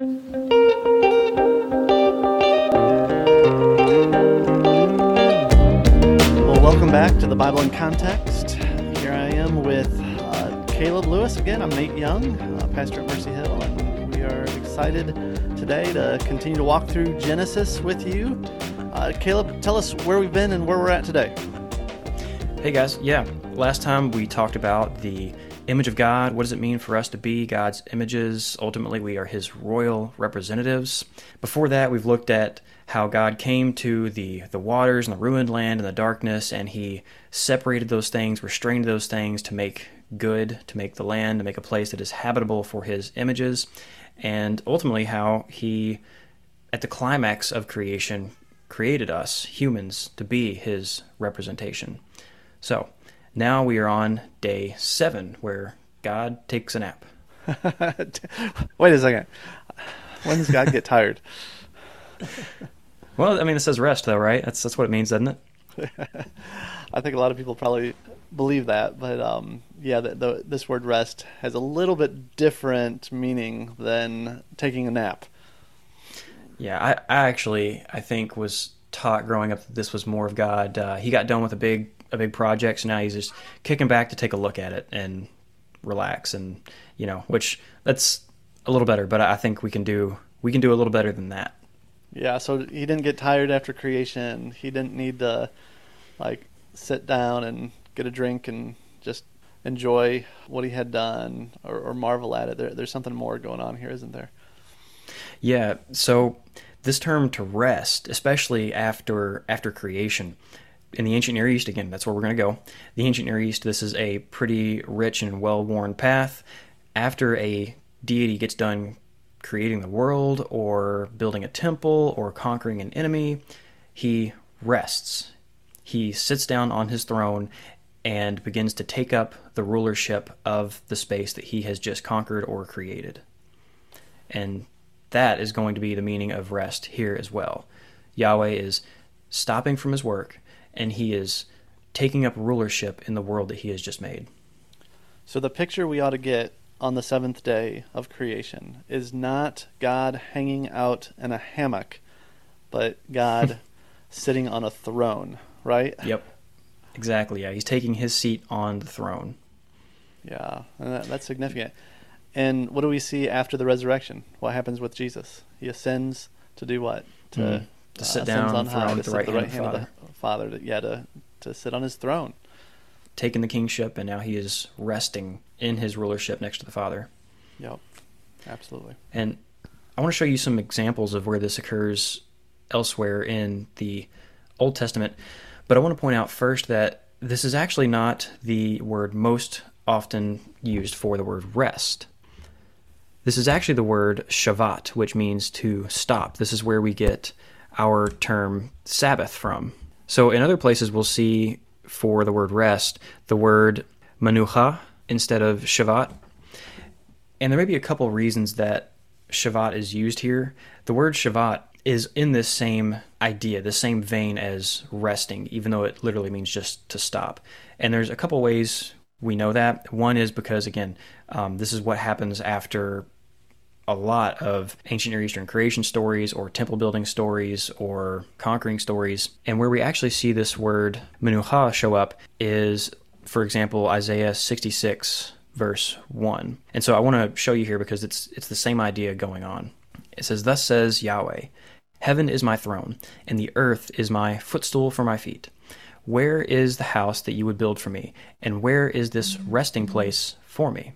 Well, welcome back to the Bible in Context. Here I am with uh, Caleb Lewis again. I'm Nate Young, uh, pastor at Mercy Hill, and we are excited today to continue to walk through Genesis with you. Uh, Caleb, tell us where we've been and where we're at today. Hey guys, yeah. Last time we talked about the image of God. What does it mean for us to be God's images? Ultimately, we are His royal representatives. Before that, we've looked at how God came to the, the waters and the ruined land and the darkness, and He separated those things, restrained those things to make good, to make the land, to make a place that is habitable for His images, and ultimately how He, at the climax of creation, created us, humans, to be His representation. So, now we are on day seven, where God takes a nap. Wait a second. When does God get tired? Well, I mean, it says rest, though, right? That's that's what it means, doesn't it? I think a lot of people probably believe that, but um, yeah, the, the, this word rest has a little bit different meaning than taking a nap. Yeah, I, I actually I think was taught growing up that this was more of God. Uh, he got done with a big a big project, so now he's just kicking back to take a look at it and relax, and you know, which that's a little better. But I think we can do we can do a little better than that. Yeah, so he didn't get tired after creation. He didn't need to like sit down and get a drink and just enjoy what he had done or, or marvel at it. There, there's something more going on here, isn't there? Yeah. So this term to rest, especially after after creation, in the ancient Near East, again, that's where we're going to go. The ancient Near East, this is a pretty rich and well worn path. After a deity gets done creating the world, or building a temple, or conquering an enemy, he rests. He sits down on his throne and begins to take up the rulership of the space that he has just conquered or created. And that is going to be the meaning of rest here as well. Yahweh is stopping from his work and he is taking up rulership in the world that he has just made. So the picture we ought to get on the seventh day of creation is not God hanging out in a hammock, but God sitting on a throne, right? Yep. Exactly. Yeah, he's taking his seat on the throne. Yeah, that, that's significant. And what do we see after the resurrection? What happens with Jesus? He ascends to do what? To, mm. to uh, sit down on high, to sit the right, the right hand, hand of the Father. To, yeah, to to sit on his throne, taking the kingship, and now he is resting in his rulership next to the Father. Yep, absolutely. And I want to show you some examples of where this occurs elsewhere in the Old Testament. But I want to point out first that this is actually not the word most often used for the word rest. This is actually the word shavat, which means to stop. This is where we get our term Sabbath from. So in other places, we'll see for the word rest the word manucha instead of shavat. And there may be a couple reasons that shavat is used here. The word shavat is in this same idea, the same vein as resting, even though it literally means just to stop. And there's a couple ways we know that. One is because, again, um, this is what happens after a lot of ancient Near Eastern creation stories or temple building stories or conquering stories. And where we actually see this word menucha show up is, for example, Isaiah 66, verse 1. And so I want to show you here because it's, it's the same idea going on. It says, Thus says Yahweh, Heaven is my throne, and the earth is my footstool for my feet. Where is the house that you would build for me? And where is this resting place for me?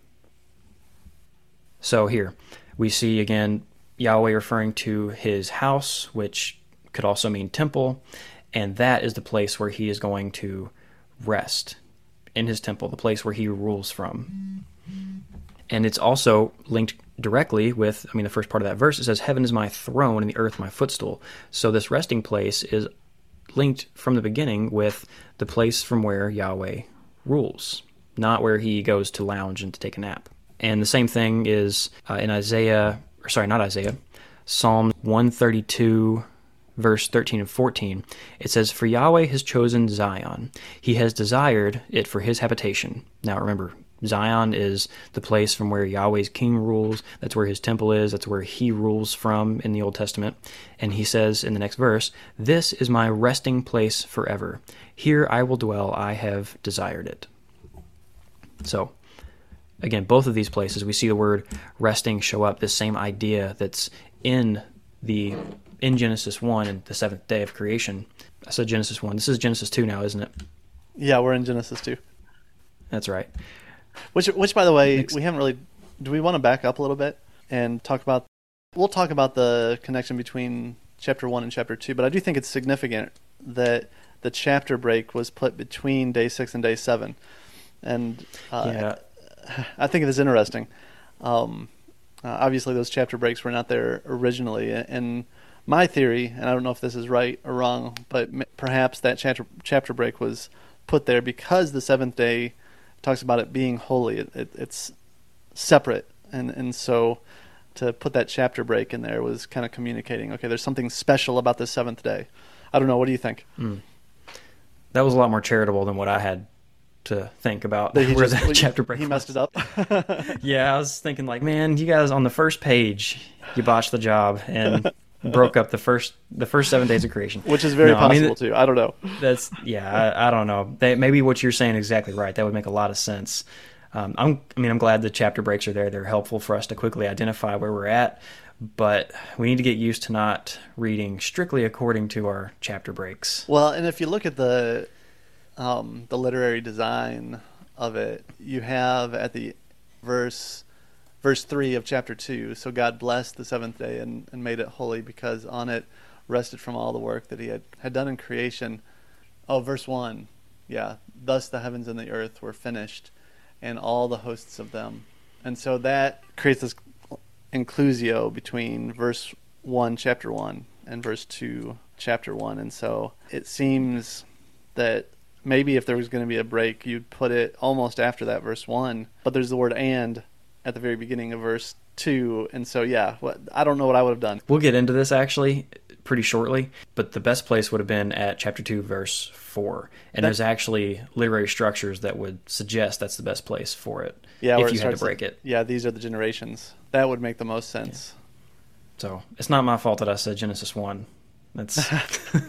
So here we see again Yahweh referring to his house, which could also mean temple, and that is the place where he is going to rest in his temple, the place where he rules from. And it's also linked directly with, I mean, the first part of that verse, it says, Heaven is my throne and the earth my footstool. So this resting place is linked from the beginning with the place from where Yahweh rules, not where he goes to lounge and to take a nap. And the same thing is uh, in Isaiah, or sorry, not Isaiah, Psalm 132, verse 13 and 14. It says, For Yahweh has chosen Zion, he has desired it for his habitation. Now remember, Zion is the place from where Yahweh's king rules. That's where his temple is. That's where he rules from in the Old Testament. And he says in the next verse, This is my resting place forever. Here I will dwell. I have desired it. So, again, both of these places, we see the word resting show up, this same idea that's in the in Genesis 1 and the seventh day of creation. I said Genesis 1. This is Genesis 2 now, isn't it? Yeah, we're in Genesis 2. That's right. Which, which by the way, Next. we haven't really. Do we want to back up a little bit and talk about? We'll talk about the connection between chapter one and chapter two, but I do think it's significant that the chapter break was put between day six and day seven, and uh, yeah. I think it is interesting. Um, uh, obviously, those chapter breaks were not there originally, and my theory, and I don't know if this is right or wrong, but m- perhaps that chapter chapter break was put there because the seventh day talks about it being holy. It, it, it's separate, and and so to put that chapter break in there was kind of communicating. Okay, there's something special about the seventh day. I don't know. What do you think? Mm. That was a lot more charitable than what I had to think about. He where just- that chapter break He messed it up. Yeah, I was thinking like, man, you guys on the first page, you botched the job and broke up the first the first seven days of creation. Which is very No, I mean, possible too. I don't know. That's yeah, I, I don't know. They, maybe what you're saying is exactly right. That would make a lot of sense. Um, I'm, I mean, I'm glad the chapter breaks are there. They're helpful for us to quickly identify where we're at, but we need to get used to not reading strictly according to our chapter breaks. Well, and if you look at the um, the literary design of it, you have at the verse verse three of chapter two. So God blessed the seventh day and, and made it holy because on it rested from all the work that He had had done in creation. Oh, verse one, yeah. Thus the heavens and the earth were finished, and all the hosts of them. And so that creates this inclusio between verse 1 chapter 1 and verse 2 chapter 1 and so it seems that maybe if there was going to be a break you'd put it almost after that verse 1 but there's the word and at the very beginning of verse 2 and so yeah what I don't know what I would have done We'll get into this actually pretty shortly, but the best place would have been at chapter 2, verse 4. And That- there's actually literary structures that would suggest that's the best place for it yeah if you had to break it. yeah these are the generations that would make the most sense So it's not my fault that I said Genesis 1. That's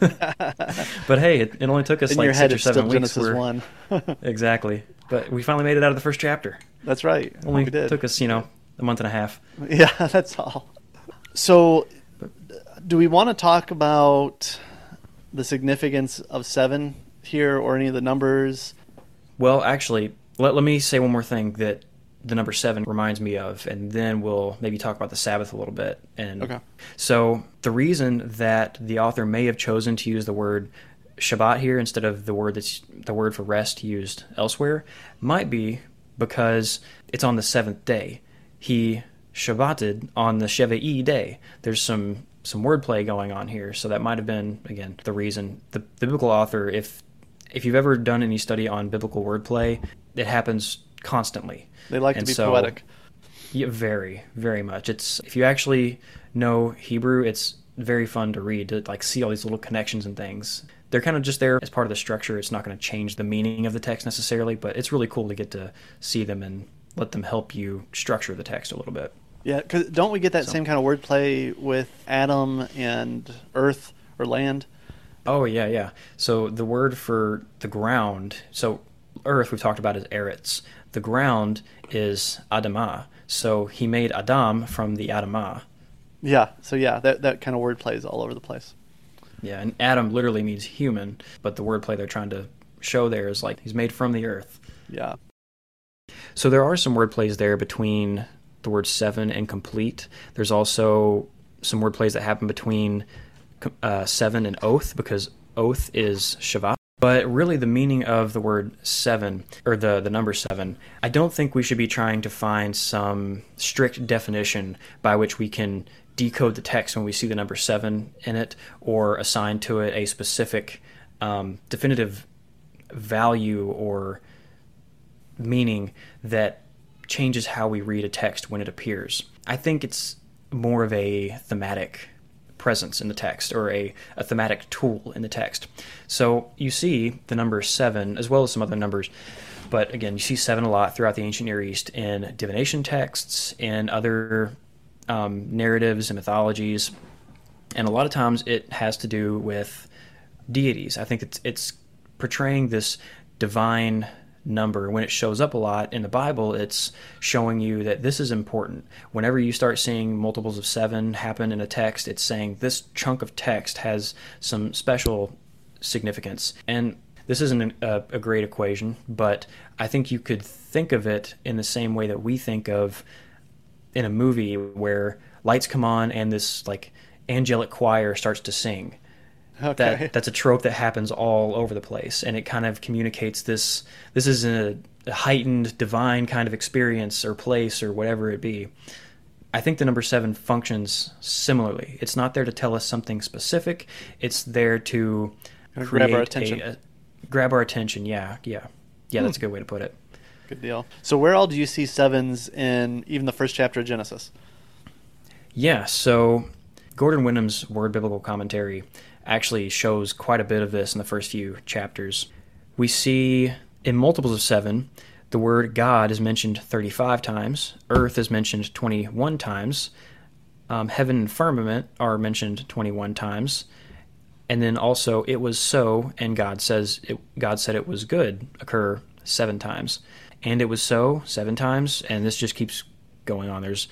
but hey, it, it only took us in like your head six or seven weeks. Genesis 1 Exactly. But we finally made it out of the first chapter. that's right Only we did took us, you know, a month and a half. Yeah, that's all. So, do we want to talk about the significance of seven here, or any of the numbers? Well, actually, let, let me say one more thing that the number seven reminds me of, and then we'll maybe talk about the Sabbath a little bit. And Okay. so the reason that the author may have chosen to use the word Shabbat here instead of the word that's the word for rest used elsewhere might be because it's on the seventh day. He Shabbated on the Sheva'i day. There's some some wordplay going on here, so that might have been again the reason. The, the biblical author, if if you've ever done any study on biblical wordplay, it happens constantly. They like And to be so- poetic. Yeah, very, very much. It's if you actually know Hebrew, it's very fun to read to like see all these little connections and things. They're kind of just there as part of the structure. It's not going to change the meaning of the text necessarily, but it's really cool to get to see them and let them help you structure the text a little bit. Yeah, because don't we get that So- same kind of wordplay with Adam and Earth or land? Oh yeah, yeah. So the word for the ground, so earth we've talked about is eretz. The ground is adamah. So he made Adam from the adamah. Yeah, so yeah, that that kind of wordplay is all over the place. Yeah, and Adam literally means human, but the wordplay they're trying to show there is like he's made from the earth. Yeah, So there are some word plays there between the word seven and complete. There's also some word plays that happen between uh, seven and oath because oath is Shabbat. But really, the meaning of the word seven, or the, the number seven, I don't think we should be trying to find some strict definition by which we can decode the text when we see the number seven in it or assign to it a specific um, definitive value or meaning that changes how we read a text when it appears. I think it's more of a thematic presence in the text or a, a thematic tool in the text. So you see the number seven, as well as some other numbers, But again, you see seven a lot throughout the ancient Near East in divination texts, in other um, narratives and mythologies, and a lot of times it has to do with deities. I think it's it's portraying this divine number. When it shows up a lot in the Bible, it's showing you that this is important. Whenever you start seeing multiples of seven happen in a text, it's saying this chunk of text has some special significance. And this isn't a, a great equation, but I think you could think of it in the same way that we think of in a movie where lights come on and this like angelic choir starts to sing Okay. that that's a trope that happens all over the place, and it kind of communicates this. This is a, a heightened, divine kind of experience or place or whatever it be. I think the number seven functions similarly. It's not there to tell us something specific. It's there to grab our attention. a- grab our attention. Yeah, yeah, yeah. That's a hmm. good way to put it. Good deal. So where all do you see sevens in even the first chapter of Genesis? Yeah, so Gordon Wenham's Word Biblical Commentary actually shows quite a bit of this in the first few chapters. We see in multiples of seven, the word God is mentioned 35 times, earth is mentioned 21 times, um, heaven and firmament are mentioned 21 times, and then also it was so and God says it, God said it was good occur seven times, and it was so seven times, and this just keeps going on. There's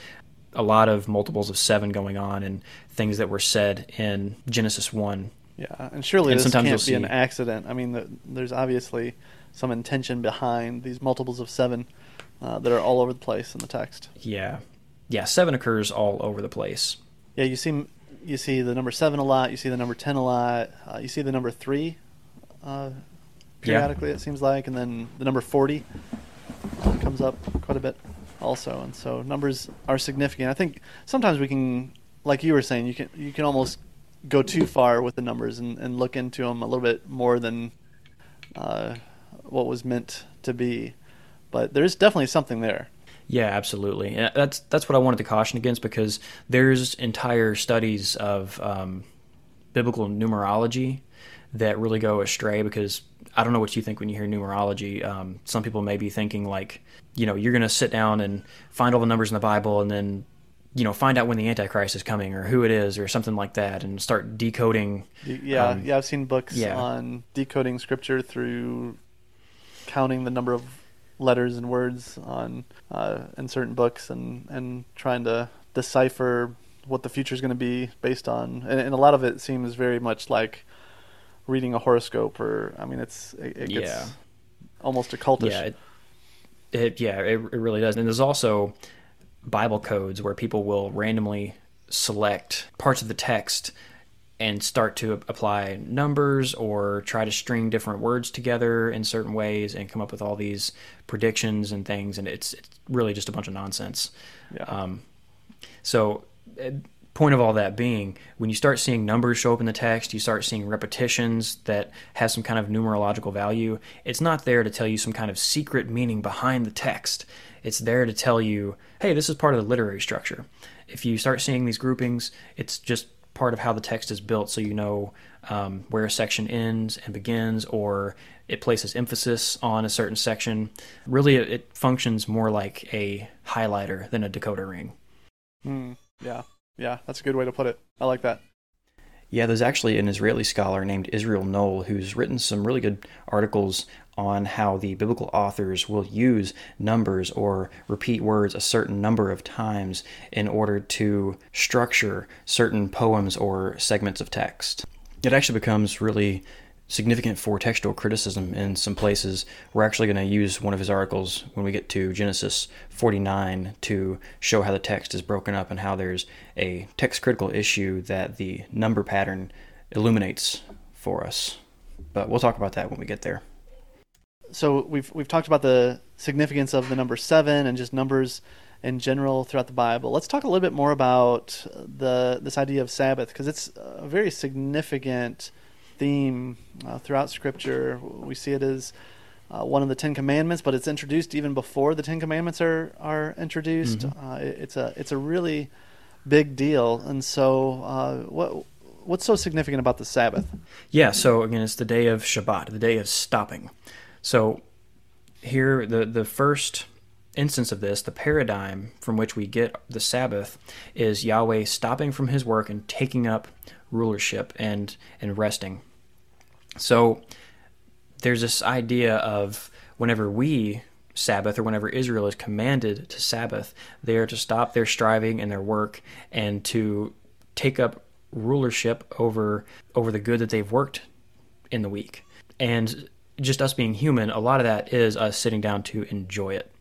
a lot of multiples of seven going on and things that were said in Genesis one. Yeah, and surely And this sometimes can't be an accident. I mean, the, there's obviously some intention behind these multiples of seven uh, that are all over the place in the text. Yeah, yeah, seven occurs all over the place. Yeah, you see you see the number seven a lot. You see the number ten a lot. Uh, you see the number three uh, periodically. It seems like, and then the number forty uh, comes up quite a bit also. And so numbers are significant. I think sometimes we can, like you were saying, you can you can almost go too far with the numbers and, and look into them a little bit more than uh, what was meant to be. But there's definitely something there. Yeah, absolutely. And that's that's what I wanted to caution against because there's entire studies of um, biblical numerology that really go astray. Because I don't know what you think when you hear numerology. Um, some people may be thinking like, you know, you're going to sit down and find all the numbers in the Bible and then, you know, find out when the Antichrist is coming or who it is or something like that, and start decoding. Yeah, Um, yeah, I've seen books yeah. on decoding scripture through counting the number of letters and words on uh, in certain books and and trying to decipher what the future is going to be based on. And, and a lot of it seems very much like reading a horoscope, or I mean, it's it, it gets Yeah. almost occultish. Yeah, it, it yeah, it, it really does. And there's also Bible codes where people will randomly select parts of the text and start to apply numbers or try to string different words together in certain ways and come up with all these predictions and things and it's, it's really just a bunch of nonsense Yeah. um, so uh, point of all that being when you start seeing numbers show up in the text you start seeing repetitions that has some kind of numerological value it's not there to tell you some kind of secret meaning behind the text it's there to tell you hey this is part of the literary structure if you start seeing these groupings it's just part of how the text is built so you know um, where a section ends and begins or it places emphasis on a certain section really it, functions more like a highlighter than a decoder ring Hmm. yeah, yeah, that's a good way to put it. I like that. Yeah, there's actually an Israeli scholar named Israel Knohl who's written some really good articles on how the biblical authors will use numbers or repeat words a certain number of times in order to structure certain poems or segments of text. It actually becomes really significant for textual criticism in some places. We're actually going to use one of his articles when we get to Genesis 49 to show how the text is broken up and how there's a text critical issue that the number pattern illuminates for us. But we'll talk about that when we get there. so we've we've talked about the significance of the number seven and just numbers in general throughout the Bible. Let's talk a little bit more about the this idea of Sabbath because it's a very significant theme uh, throughout Scripture. We see it as uh, one of the Ten Commandments, but it's introduced even before the Ten Commandments are are introduced. Mhm. Uh, it- it's a it's a really big deal, and so uh, what what's so significant about the Sabbath? Yeah, so again, it's the day of Shabbat, the day of stopping. So here the the first instance of this, the paradigm from which we get the Sabbath, is Yahweh stopping from His work and taking up rulership and and resting. So there's this idea of whenever we Sabbath or whenever Israel is commanded to Sabbath, they are to stop their striving and their work and to take up rulership over over the good that they've worked in the week. And just us being human, a lot of that is us sitting down to enjoy it.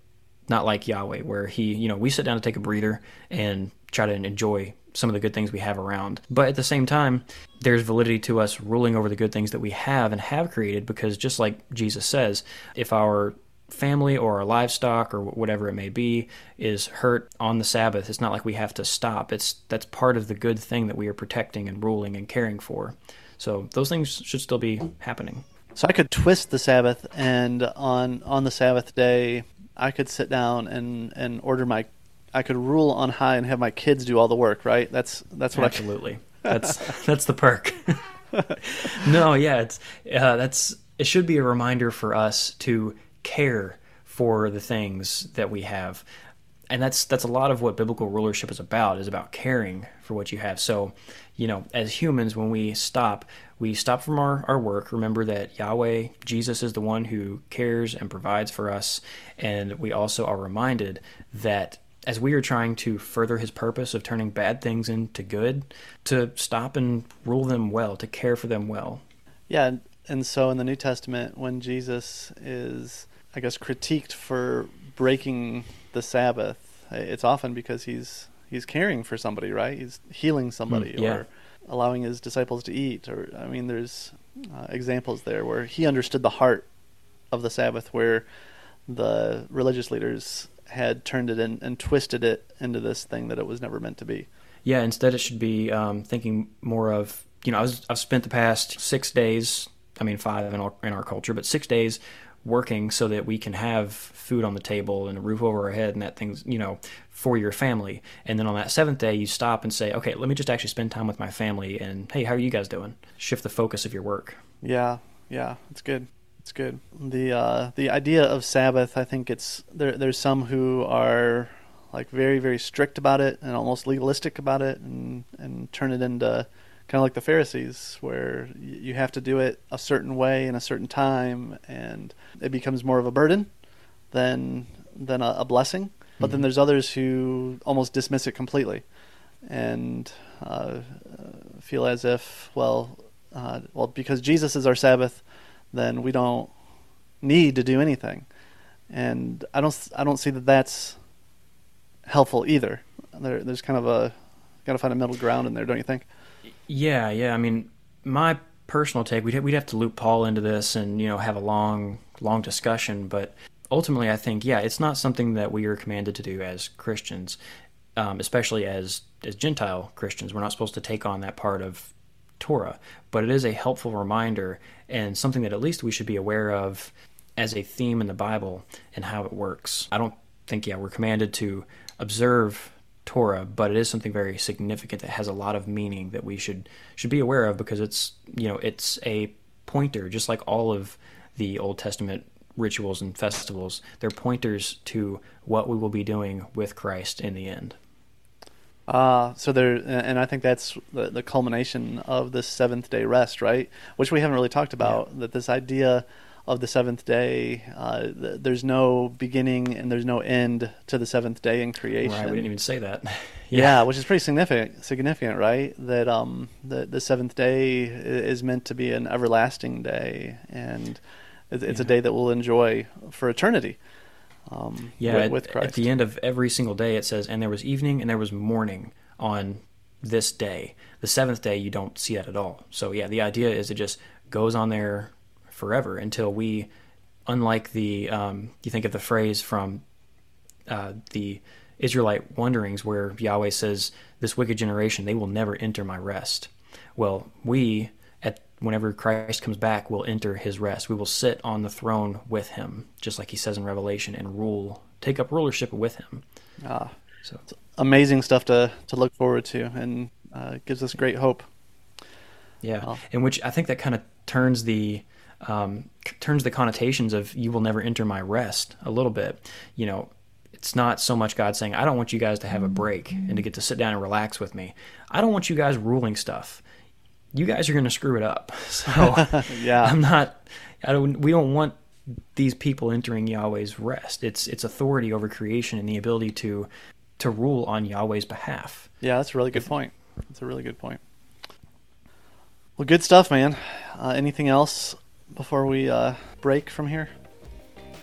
Not like Yahweh, where he, you know, we sit down to take a breather and try to enjoy some of the good things we have around. But at the same time, there's validity to us ruling over the good things that we have and have created because just like Jesus says, if our family or our livestock or whatever it may be is hurt on the Sabbath, it's not like we have to stop. It's that's part of the good thing that we are protecting and ruling and caring for. So those things should still be happening. So I could twist the Sabbath, and on on the Sabbath day, I could sit down and and order my, I could rule on high and have my kids do all the work. Right? That's that's what absolutely. I, that's that's the perk. no, yeah, it's uh, that's it should be a reminder for us to care for the things that we have and that's that's a lot of what biblical rulership is about is about caring for what you have so you know as humans when we stop we stop from our, our work remember that yahweh jesus is the one who cares and provides for us and we also are reminded that as we are trying to further his purpose of turning bad things into good to stop and rule them well to care for them well. Yeah and so in the new testament when jesus is I guess, critiqued for breaking the Sabbath, it's often because he's he's caring for somebody, right? He's healing somebody, mm, yeah. or allowing his disciples to eat, or I mean, there's uh, examples there where he understood the heart of the Sabbath, where the religious leaders had turned it in and twisted it into this thing that it was never meant to be. Yeah, instead it should be um, thinking more of you know I was, I've spent the past six days, I mean five in our, in our culture, but six days working so that we can have food on the table and a roof over our head and that things you know for your family. And then on that seventh day you stop and say okay let me just actually spend time with my family and hey how are you guys doing? Shift the focus of your work. Yeah yeah it's good it's good. The uh the idea of sabbath i think it's there there's some who are like very very strict about it and almost legalistic about it and and turn it into kind of like the Pharisees, where you have to do it a certain way in a certain time, and it becomes more of a burden than than a, a blessing. But mm-hmm. then there's others who almost dismiss it completely, and uh, feel as if, well, uh, well, because Jesus is our Sabbath, then we don't need to do anything. And I don't, I don't see that that's helpful either. There, there's kind of a, got to find a middle ground in there, don't you think? Yeah, yeah. I mean, my personal take, we'd we'd have to loop Paul into this and you know have a long long discussion, but ultimately, I think yeah, it's not something that we are commanded to do as Christians, um, especially as as Gentile Christians. We're not supposed to take on that part of Torah, but it is a helpful reminder and something that at least we should be aware of as a theme in the Bible and how it works. I don't think yeah we're commanded to observe Torah, but it is something very significant that has a lot of meaning that we should should be aware of because it's you know it's a pointer, just like all of the Old Testament rituals and festivals. They're pointers to what we will be doing with Christ in the end. Uh, so there, and I think that's the, the culmination of this seventh day rest, right? Which we haven't really talked about. Yeah. That this idea of the seventh day. Uh, th- there's no beginning and there's no end to the seventh day in creation. Right, we didn't even say that. yeah. yeah. which is pretty significant. Significant, right? That um, the the seventh day is meant to be an everlasting day, and it's, yeah. a day that we'll enjoy for eternity. Um, yeah, with, with Christ. At the end of every single day, it says, "And there was evening and there was morning on this day." The seventh day, you don't see that at all. So yeah, the idea is it just goes on there forever until we, unlike the, um, you think of the phrase from uh, the Israelite wanderings where Yahweh says, This wicked generation, they will never enter my rest. Well, we, at whenever Christ comes back, will enter his rest. We will sit on the throne with him, just like he says in Revelation, and rule, take up rulership with him. Ah, so amazing stuff to, to look forward to and uh, gives us great hope. Yeah, in which I think that kind of turns the um, turns the connotations of "you will never enter my rest" a little bit. You know, it's not so much God saying, "I don't want you guys to have a break and to get to sit down and relax with me." I don't want you guys ruling stuff. You guys are going to screw it up. So Yeah. I'm not. I don't. We don't want these people entering Yahweh's rest. It's it's authority over creation and the ability to to rule on Yahweh's behalf. Yeah, that's a really good point. That's a really good point. Well, good stuff, man. Uh, anything else before we uh, break from here?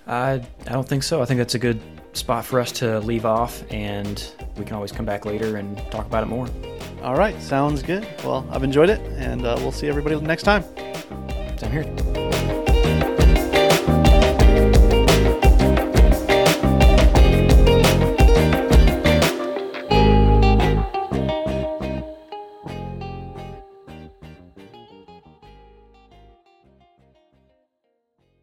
I I don't think so. I think that's a good spot for us to leave off, and we can always come back later and talk about it more. All right, sounds good. Well, I've enjoyed it, and uh, we'll see everybody next time. Same here.